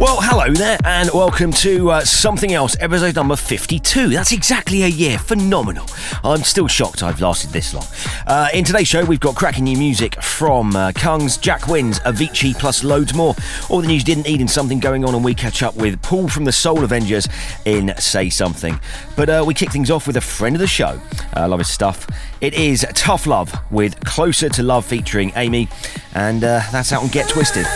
Well, hello there, and welcome to uh, Something Else, episode number 52. That's exactly a year. Phenomenal. I'm still shocked I've lasted this long. Uh, in today's show, we've got cracking new music from uh, Kungs, Jack Wins, Avicii, plus loads more. All the news didn't need, and something going on, and we catch up with Paul from the Soul Avengers in Say Something. But uh, we kick things off with a friend of the show. I love his stuff. It is Tough Love with Closer to Love featuring Amy, and uh, that's out on Get Twisted.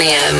Insomnium.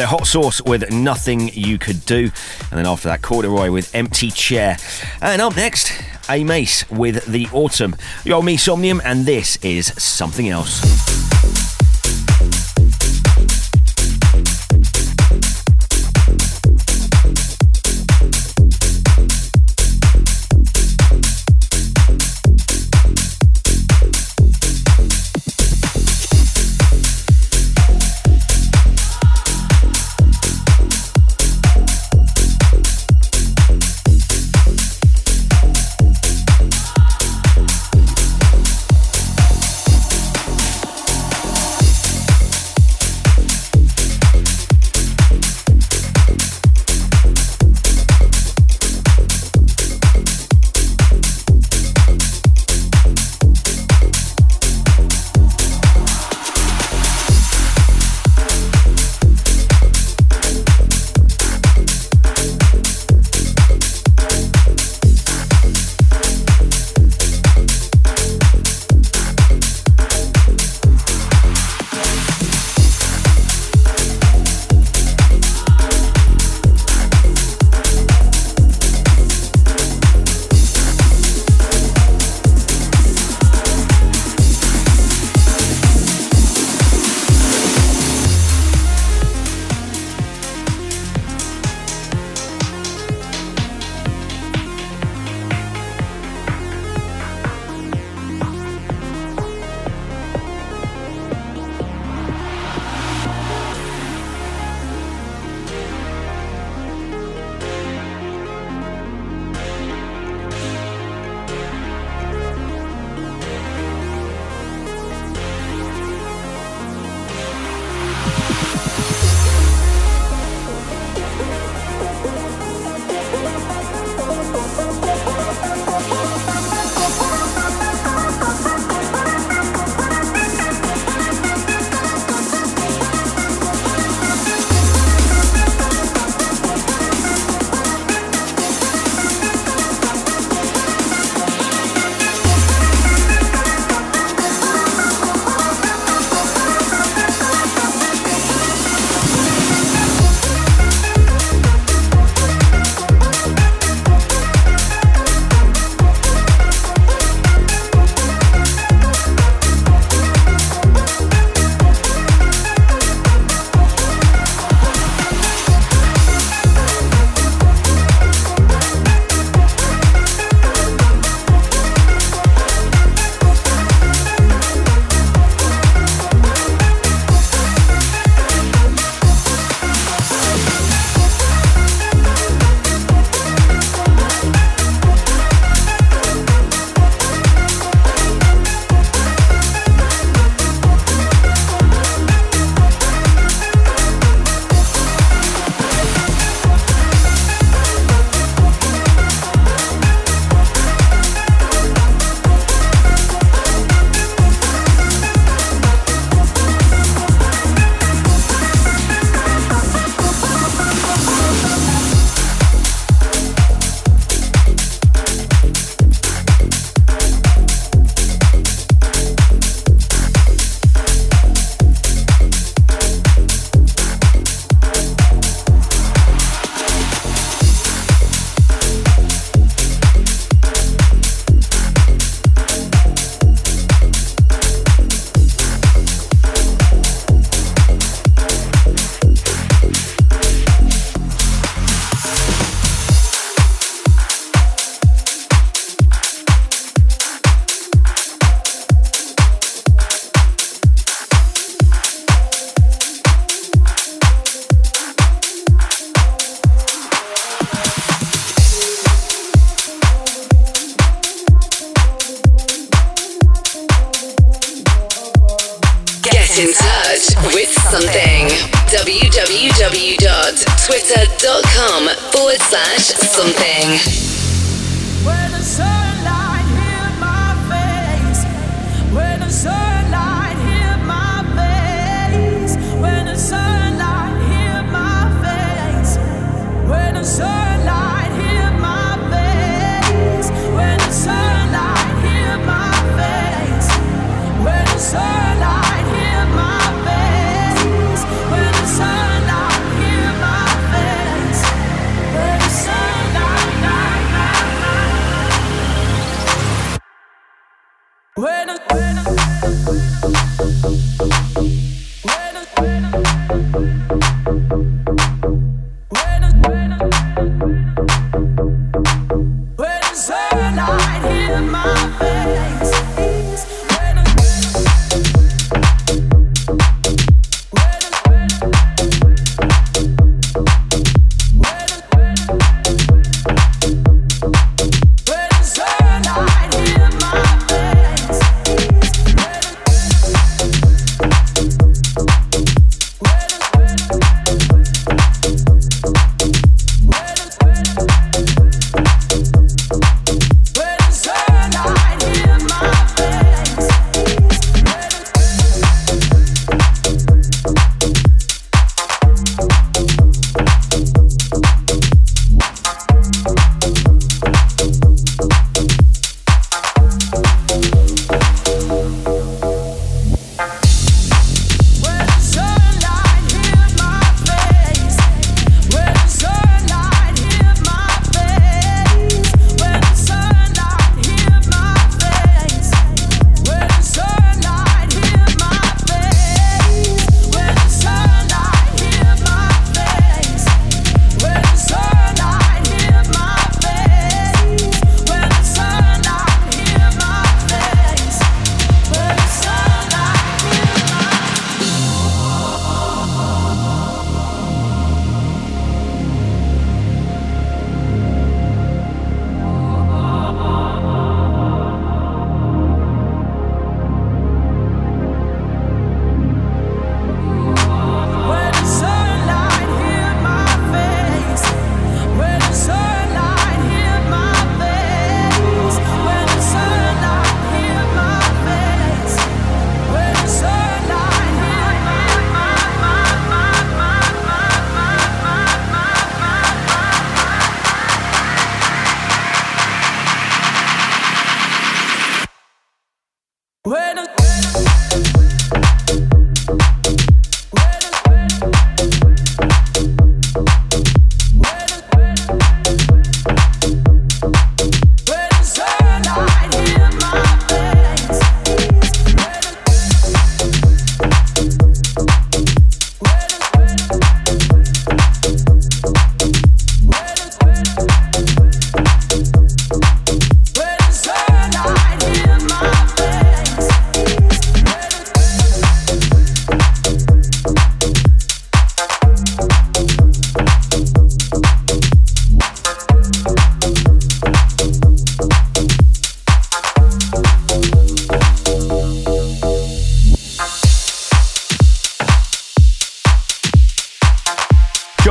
Their hot sauce with Nothing You Could Do. And then after that, Corduroy with Empty Chair. And up next, A Mace with The Autumn. Yo, me Somnium, and this is Something Else.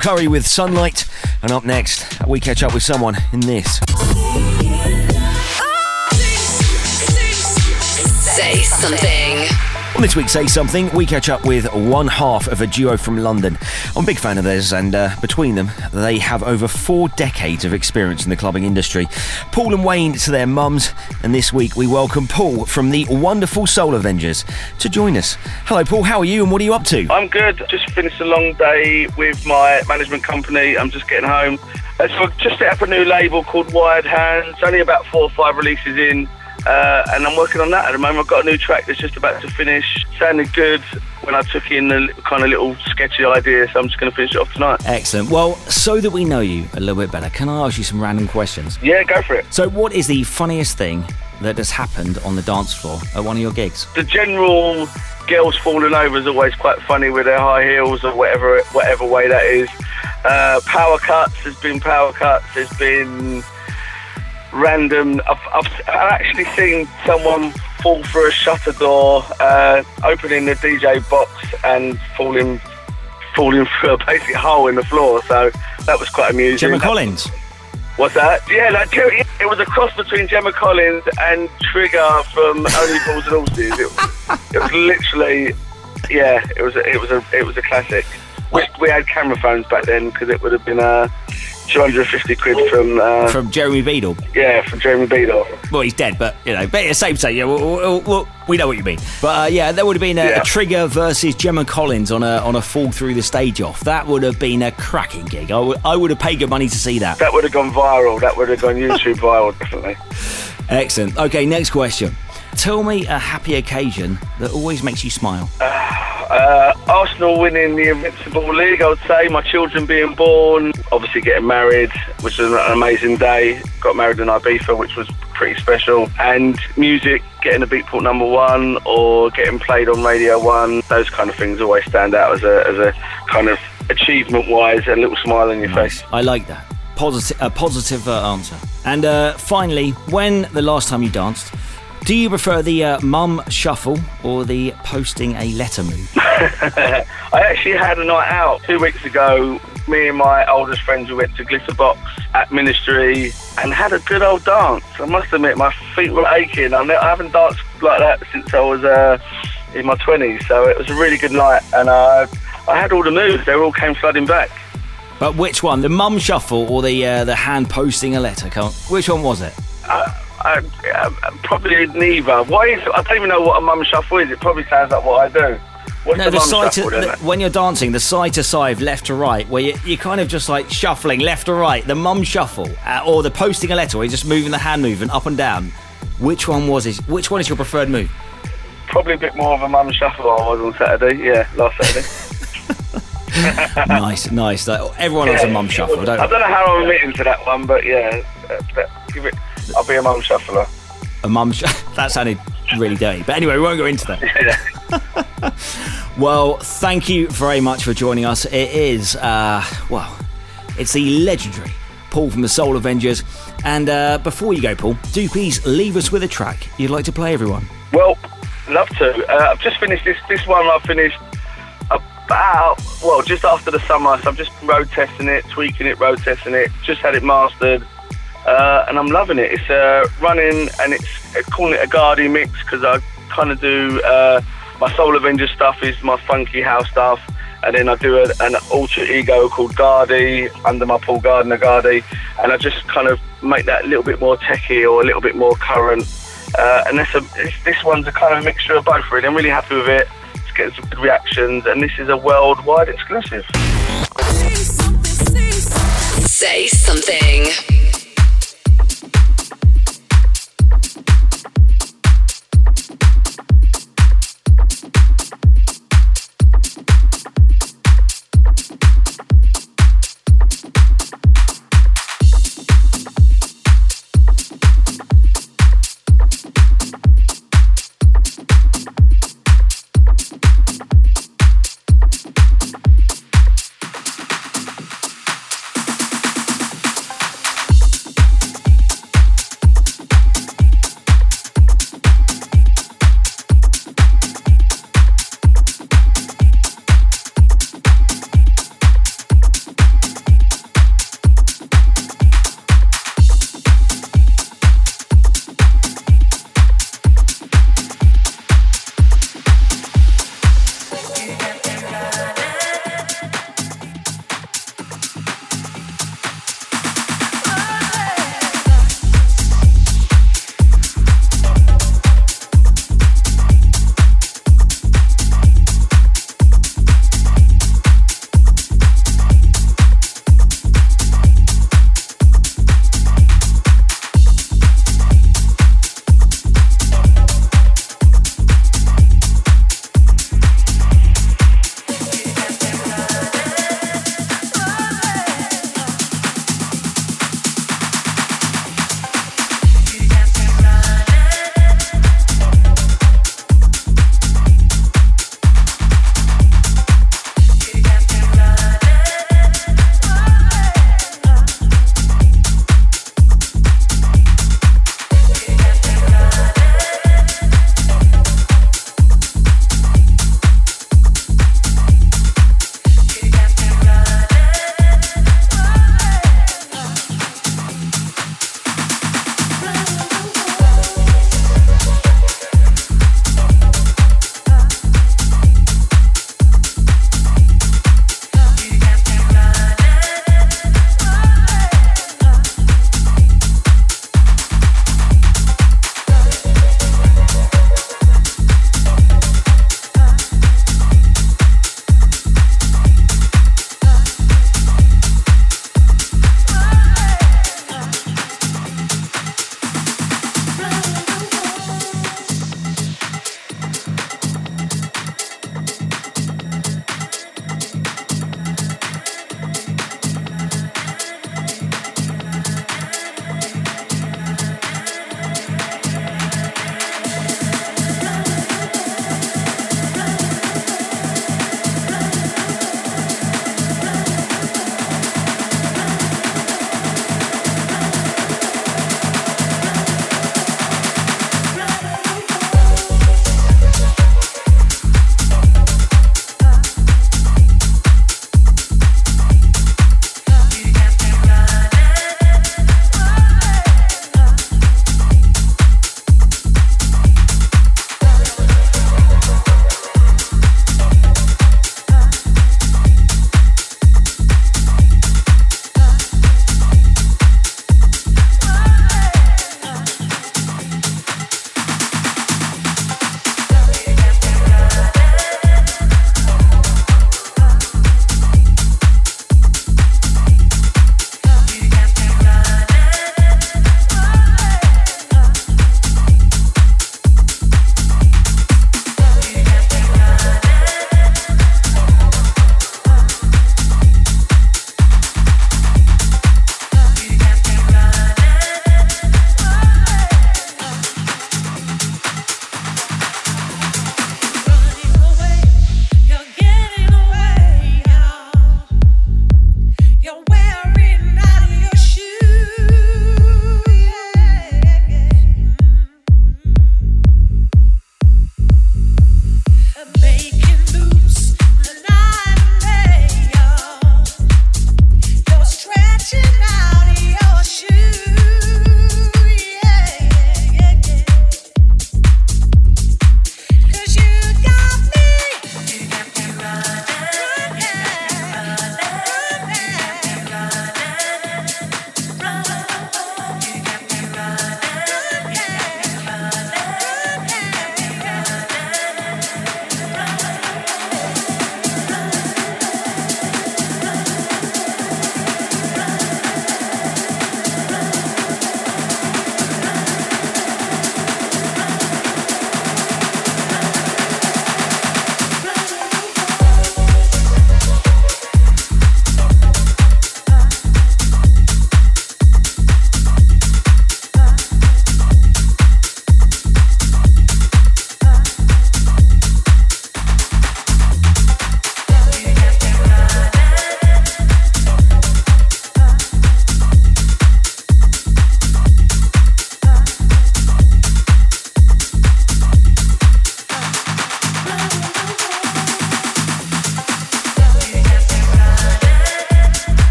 Curry with Sunlight. And up next, we catch up with someone in this. Say something. On this week's Say Something, we catch up with one half of a duo from London. I'm a big fan of theirs, and uh, between them, they have over four decades of experience in the clubbing industry. Paul and Wayne to their mums, and this week we welcome Paul from the wonderful Soul Avengers to join us. Hello, Paul, how are you, and what are you up to? I'm good. Just finished a long day with my management company. I'm just getting home. Uh, so I've just set up a new label called Wired Hands. Only about four or five releases in. Uh, and I'm working on that at the moment. I've got a new track that's just about to finish. Sounded good when I took in the kind of little sketchy idea, so I'm just going to finish it off tonight. Excellent. Well, so that we know you a little bit better, can I ask you some random questions? Yeah, go for it. So, what is the funniest thing that has happened on the dance floor at one of your gigs? The general girls falling over is always quite funny with their high heels or whatever, whatever way that is. Uh, power cuts, there's been power cuts, there's been random. I've, I've, actually seen someone fall through a shutter door, uh, opening the DJ box and falling falling through a basic hole in the floor. So that was quite amusing. Gemma Collins. What's that? Yeah, like, it was a cross between Gemma Collins and Trigger from Only Fools and Horses. It, it was literally, yeah, it was a, it was a it was a classic. We, we had camera phones back then because it would have been a 250 quid from uh, from Jeremy Beadle. Yeah, from Jeremy Beadle. Well, he's dead, but you know, but same say. Yeah, well, well, we know what you mean. But uh, yeah, that would have been a, yeah. a, Trigger versus Gemma Collins on a on a fall through the stage off. That would have been a cracking gig. I, w- I would have paid good money to see that. That would have gone viral. That would have gone YouTube viral, definitely. Excellent. Okay, next question. Tell me a happy occasion that always makes you smile. Uh, Uh, Arsenal winning the Invincible League, I would say. My children being born, obviously getting married, which was an amazing day. Got married in Ibiza, which was pretty special. And music, getting a Beatport number one or getting played on Radio One, those kind of things always stand out as a, as a kind of achievement wise, a little smile on your nice. face. I like that. Positive, a positive uh, answer. And uh, finally, when the last time you danced, do you prefer the uh, mum shuffle or the posting a letter move? I actually had a night out two weeks ago. Me and my oldest friends, we went to Glitterbox at Ministry and had a good old dance. I must admit, my feet were aching. I haven't danced like that since I was uh, in my 20s, so it was a really good night. And uh, I had all the moves, they all came flooding back. But which one, the mum shuffle or the uh, the hand posting a letter? Which one was it? I, I, I, probably neither. Why is I don't even know what a mum shuffle is. It probably sounds like what I do. What's No, the the side shuffle then? the, when you're dancing, the side to side, left to right, where you, you're kind of just like shuffling left to right, the mum shuffle, uh, or the posting a letter, where you're just moving the hand movement up and down. Which one was it? Which one is your preferred move? Probably a bit more of a mum shuffle I was on Saturday. Yeah, last Saturday. nice, nice. Like, everyone loves a mum shuffle, don't I don't know how I'm admitting to that one, but yeah, uh, give it. I'll be a mum shuffler. A mum sh- That sounded really dirty. But anyway, we won't go into that. Well, thank you very much for joining us. It is, uh, well, it's the legendary Paul from the Soul Avengers. And uh, before you go, Paul, do please leave us with a track you'd like to play everyone. Well, love to. Uh, I've just finished this. This one I finished about well, just after the summer. So I'm just road testing it, tweaking it, road testing it. Just had it mastered, uh, and I'm loving it. It's uh, running, and it's uh, calling it a Gardy mix because I kind of do uh, my Soul Avenger stuff is my funky house stuff. And then I do a, an alter ego called Gardy under my Paul Gardner Gardy, and I just kind of make that a little bit more techie or a little bit more current. Uh, and that's a, this one's a kind of a mixture of both. Really, I'm really happy with it. It's getting some good reactions, and this is a worldwide exclusive. Say something. A huge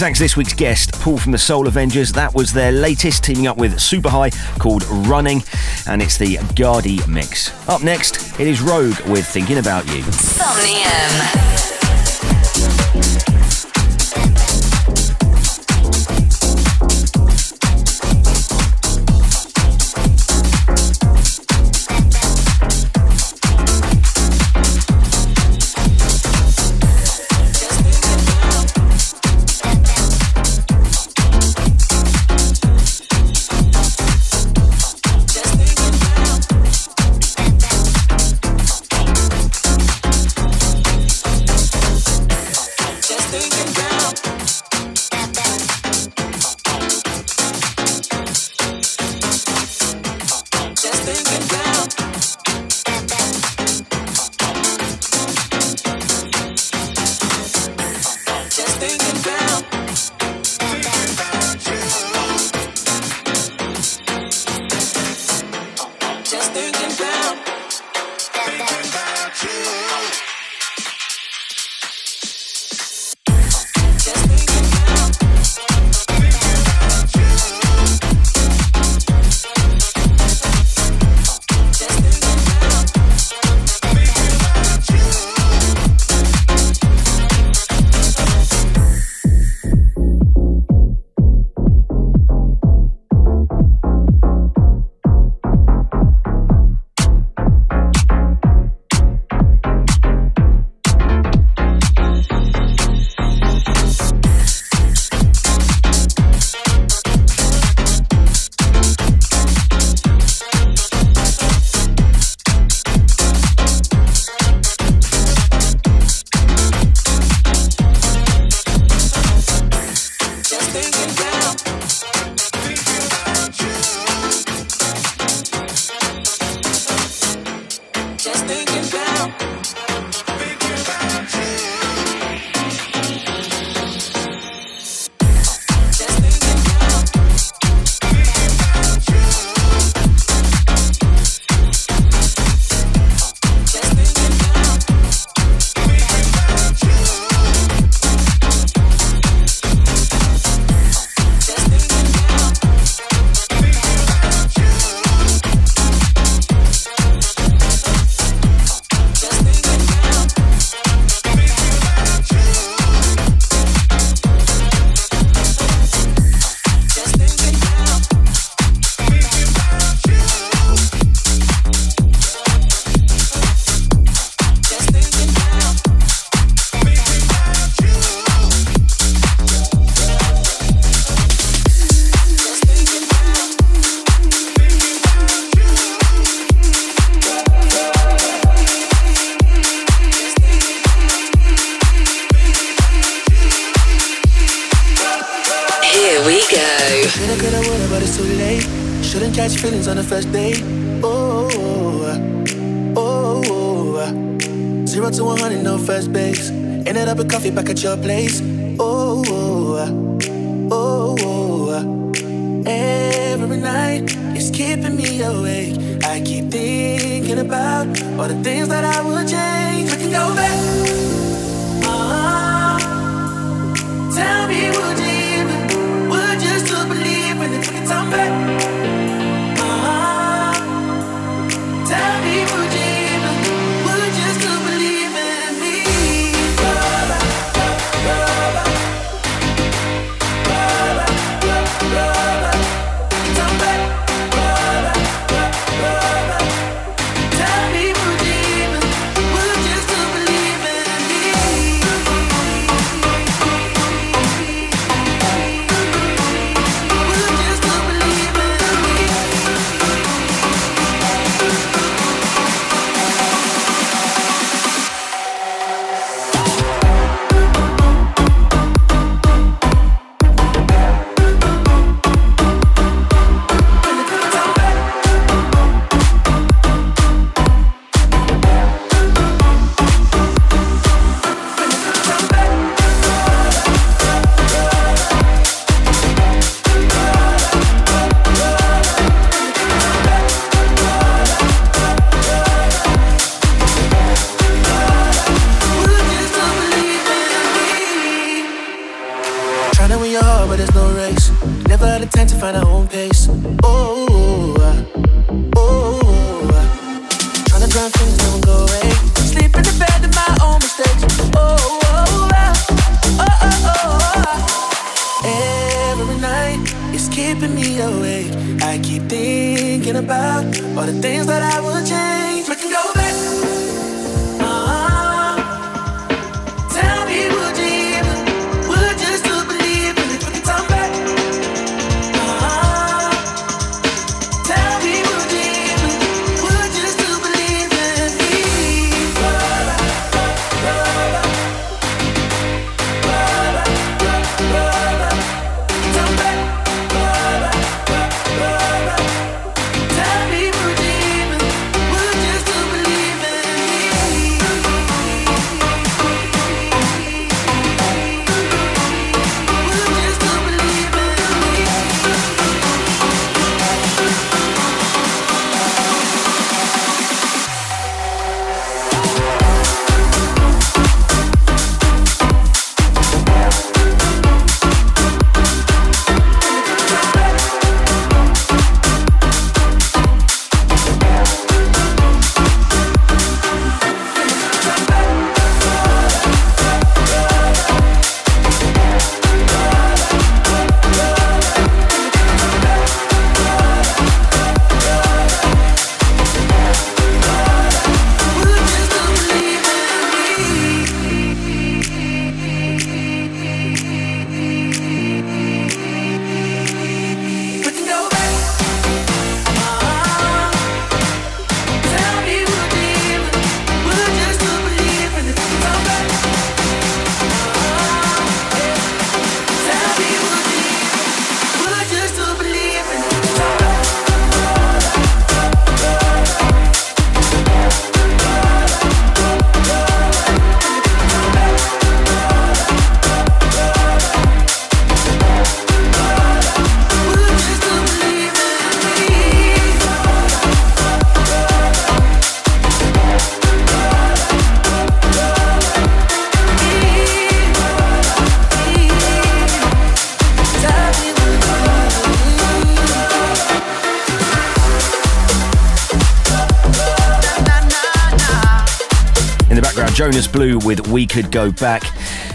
thanks to this week's guest, Paul from the Soul Avengerz. That was their latest, teaming up with Super High, called Running, and it's the Gardy mix. Up next, it is Rogue with Thinking About You. Somnium. Blue with We Could Go Back.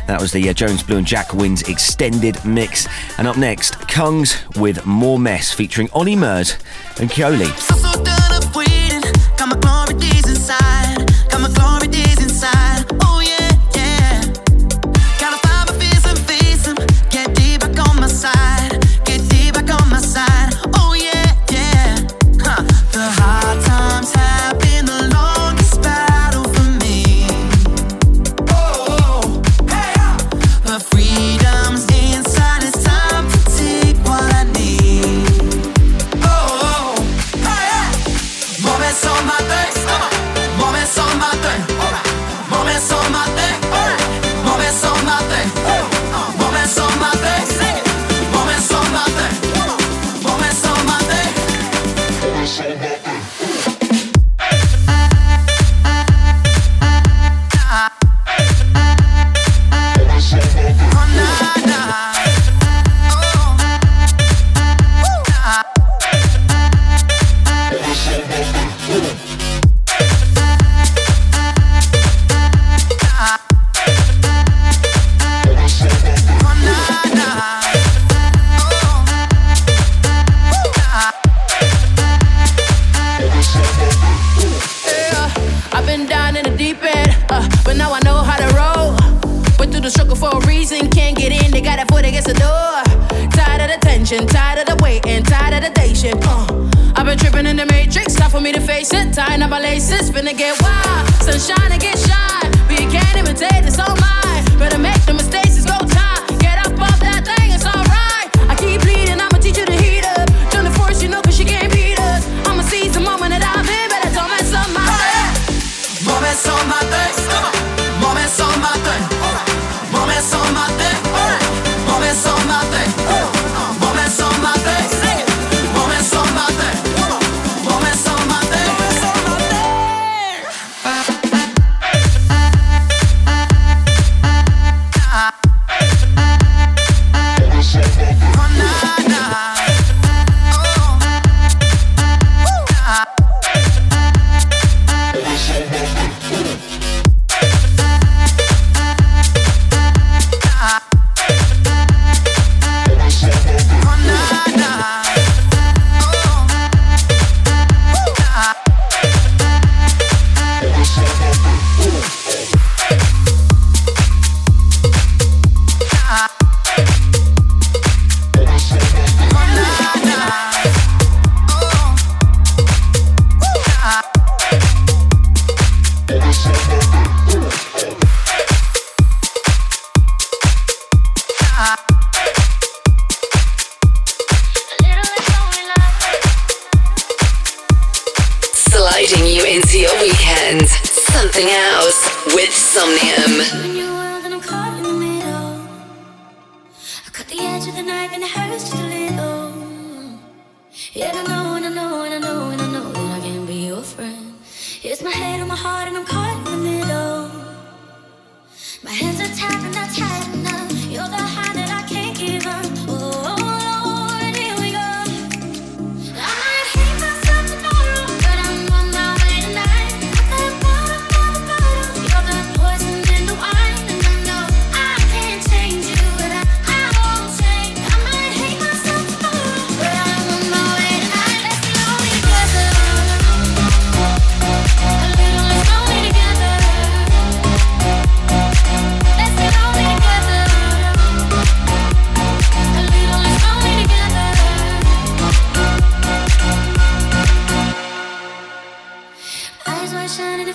That was the uh, Jonas Blue and Jack Wins extended mix. And up next, Kungs with More Mess featuring Olly Murs and Coely.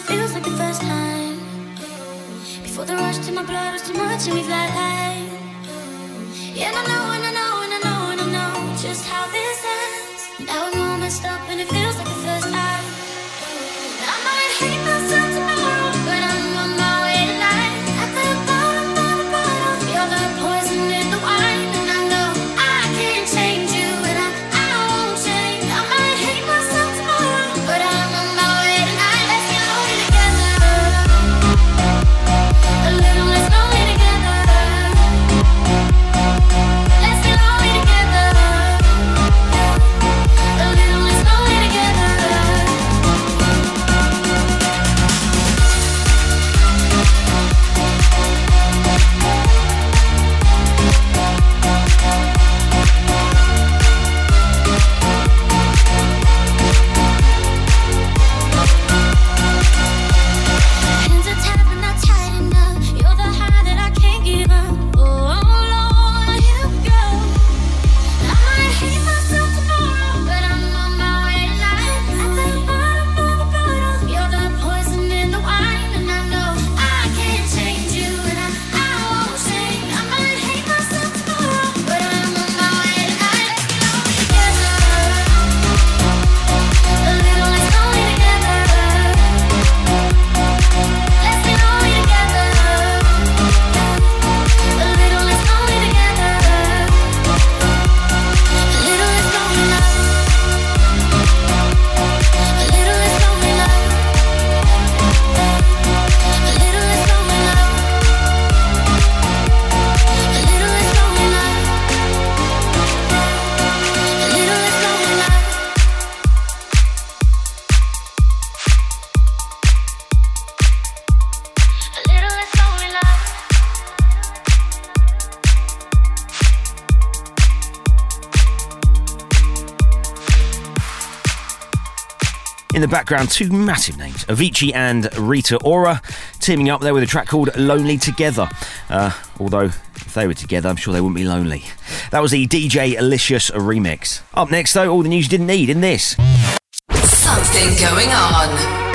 Feels like the first time. Before the rush to my blood was too much and we flatline. Yeah, and I know and I know and I know and I know just how this ends. Now it won't messed up and it feels In the background, two massive names Avicii and Rita Ora teaming up there with a track called Lonely Together. Uh, although, if they were together, I'm sure they wouldn't be lonely. That was the DJ Alicious remix. Up next, though, all the news you didn't need in this. Something going on.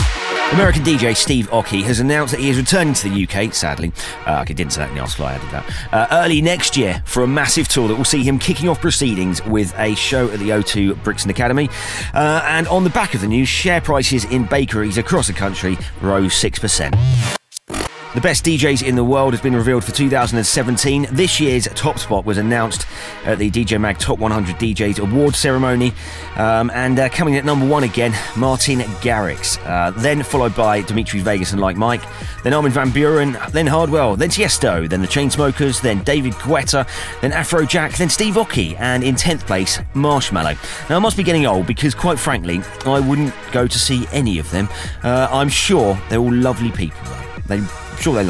American DJ Steve Aoki has announced that he is returning to the UK, sadly. Uh, didn't say that in the article, I added that. Uh, early next year for a massive tour that will see him kicking off proceedings with a show at the O2 Brixton Academy. Uh, and on the back of the news, share prices in bakeries across the country rose 6%. The best DJs in the world has been revealed for 2017. This year's top spot was announced at the DJ Mag Top 100 DJs award ceremony. Um, and uh, coming in at number one again, Martin Garrix. Uh, then followed by Dimitri Vegas and Like Mike. Then Armin Van Buuren. Then Hardwell. Then Tiesto. Then the Chainsmokers. Then David Guetta. Then Afrojack. Then Steve Aoki. And in 10th place, Marshmello. Now, I must be getting old because, quite frankly, I wouldn't go to see any of them. Uh, I'm sure they're all lovely people, though. They, I'm sure they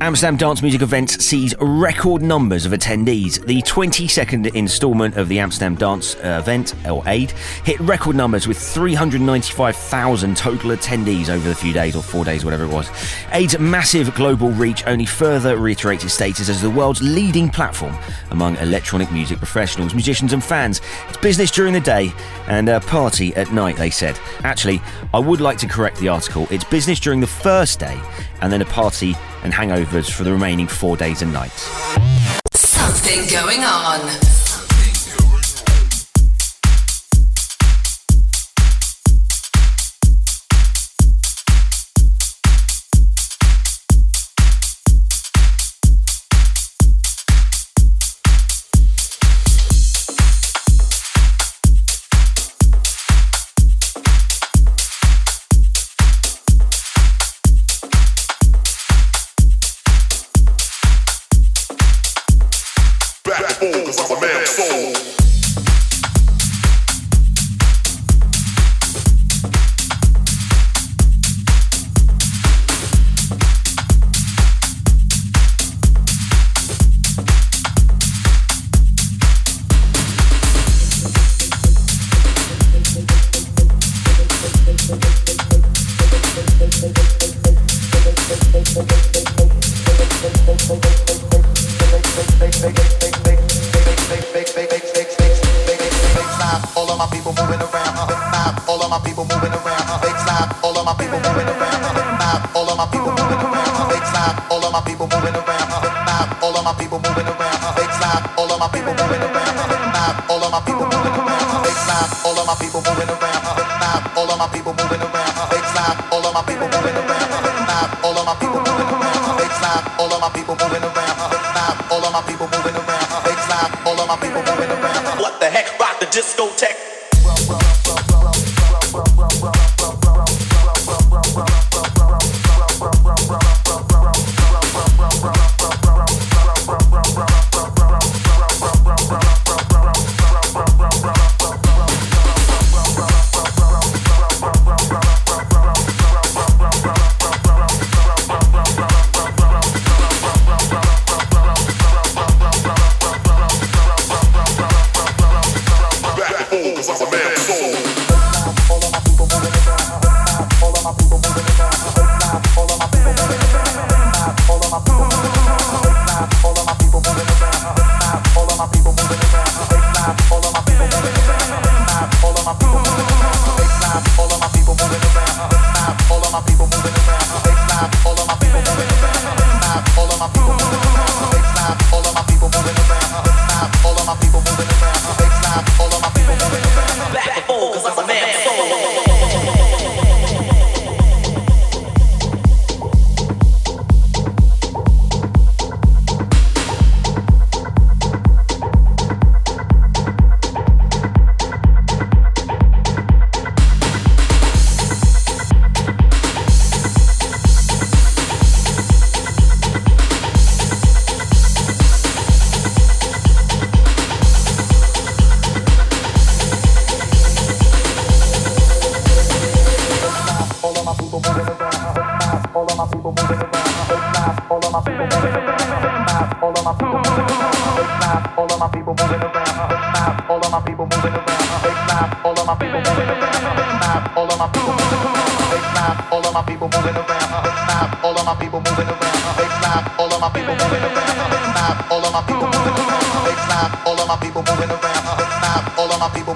Amsterdam Dance Music Events sees record numbers of attendees. The 22nd instalment of the Amsterdam Dance uh, event, or AID, hit record numbers with 395,000 total attendees over the few days, or four days, whatever it was. AID's massive global reach only further reiterates its status as the world's leading platform among electronic music professionals, musicians, and fans. It's business during the day and a party at night, they said. Actually, I would like to correct the article. It's business during the first day and then a party and hangovers for the remaining four days and nights. Something going on.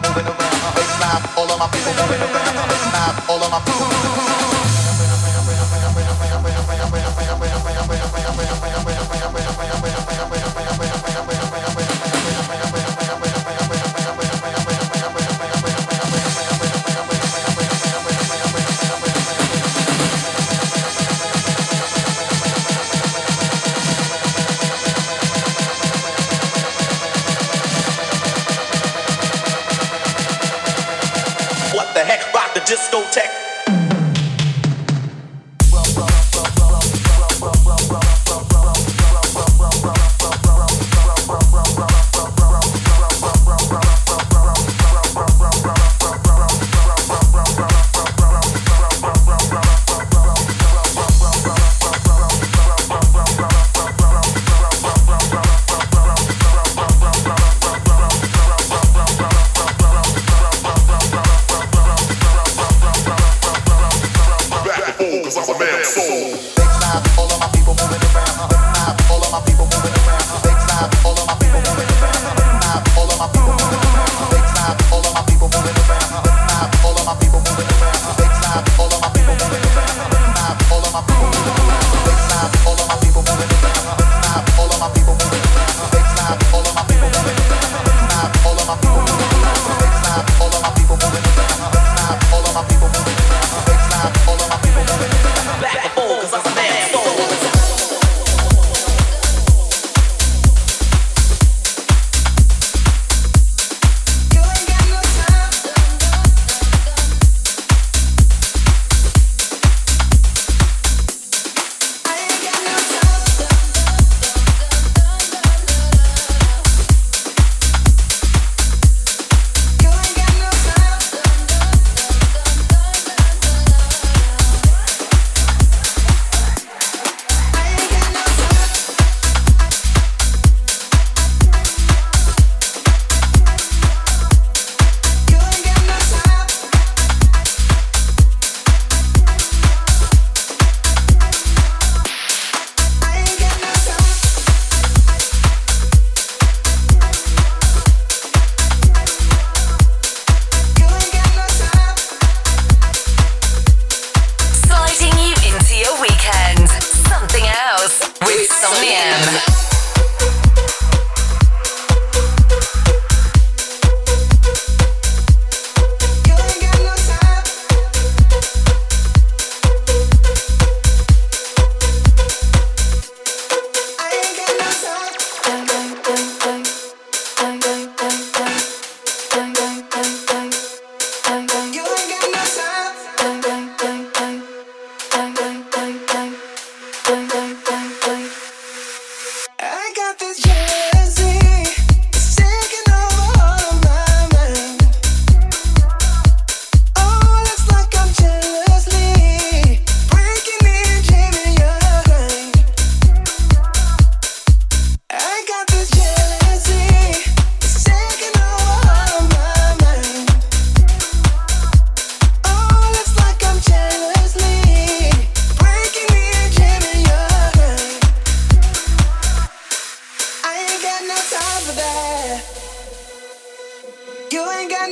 moving around, all of my people moving around, I map, all of my people moving around.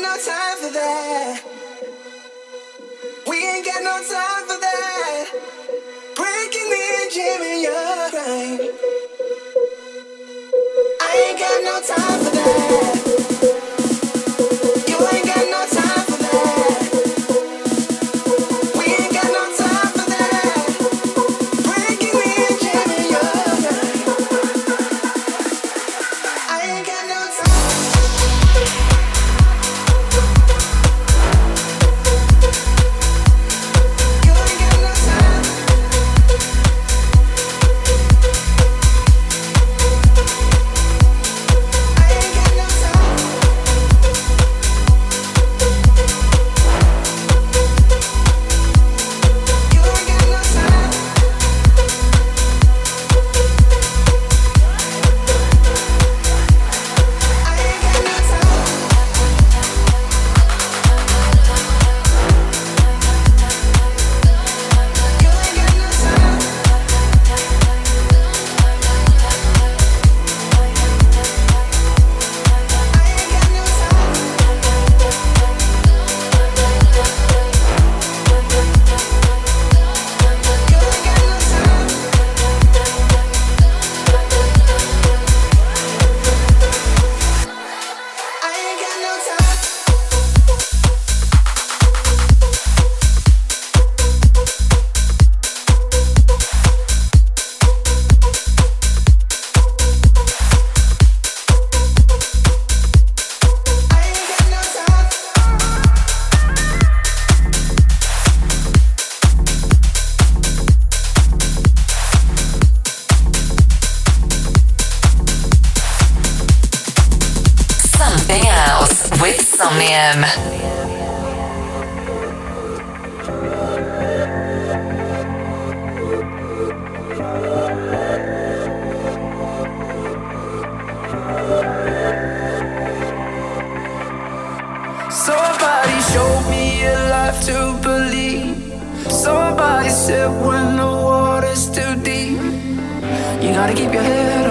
no time for that. We ain't got no time for that. Breaking the engine in your brain. I ain't got no time for that. Insomnium. Somebody said when the water's too deep, you gotta keep your head up.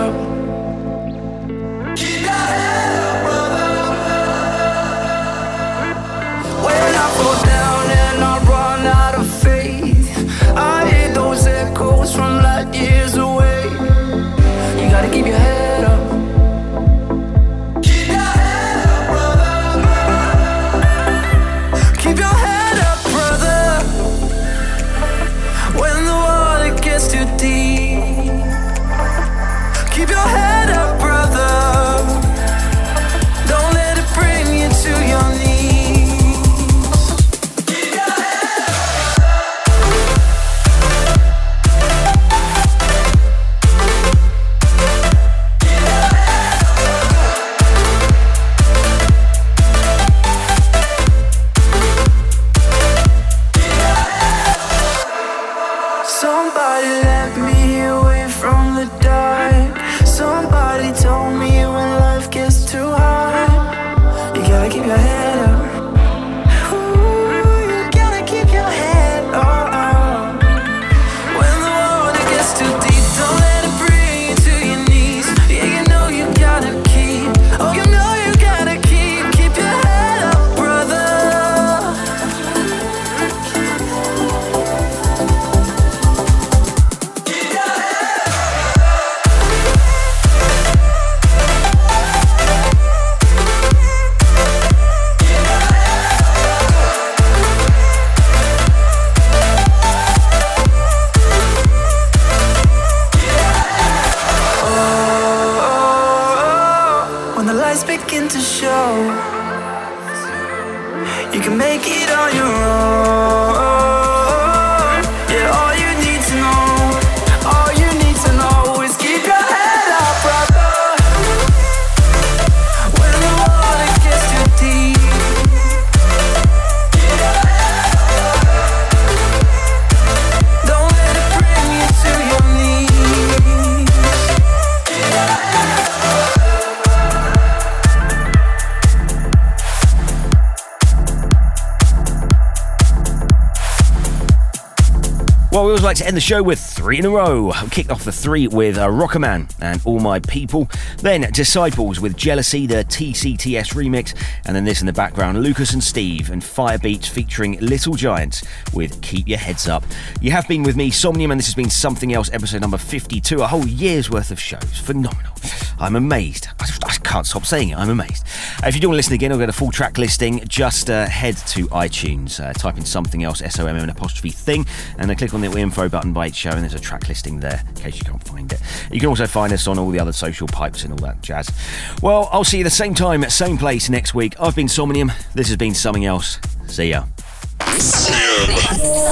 Always like to end the show with three in a row. We kicked off the three with uh, Rockerman and All My People, then Disciples with Jealousy, the TCTS remix, and then this in the background, Lucas and Steve and Firebeatz featuring Little Giants with Keep Your Heads Up. You have been with me, Somnium, and this has been Something Else, episode number 52, a whole year's worth of shows. Phenomenal. I'm amazed. I, I can't stop saying it. I'm amazed. Uh, if you do want to listen again or get a full track listing, just uh, head to iTunes, uh, type in something else, S O M M apostrophe thing, and then click on the info button by each show, and there's a track listing there in case you can't find it. You can also find us on all the other social pipes and all that jazz. Well, I'll see you the same time, same place next week. I've been Somnium. This has been something else. See ya. Somnium.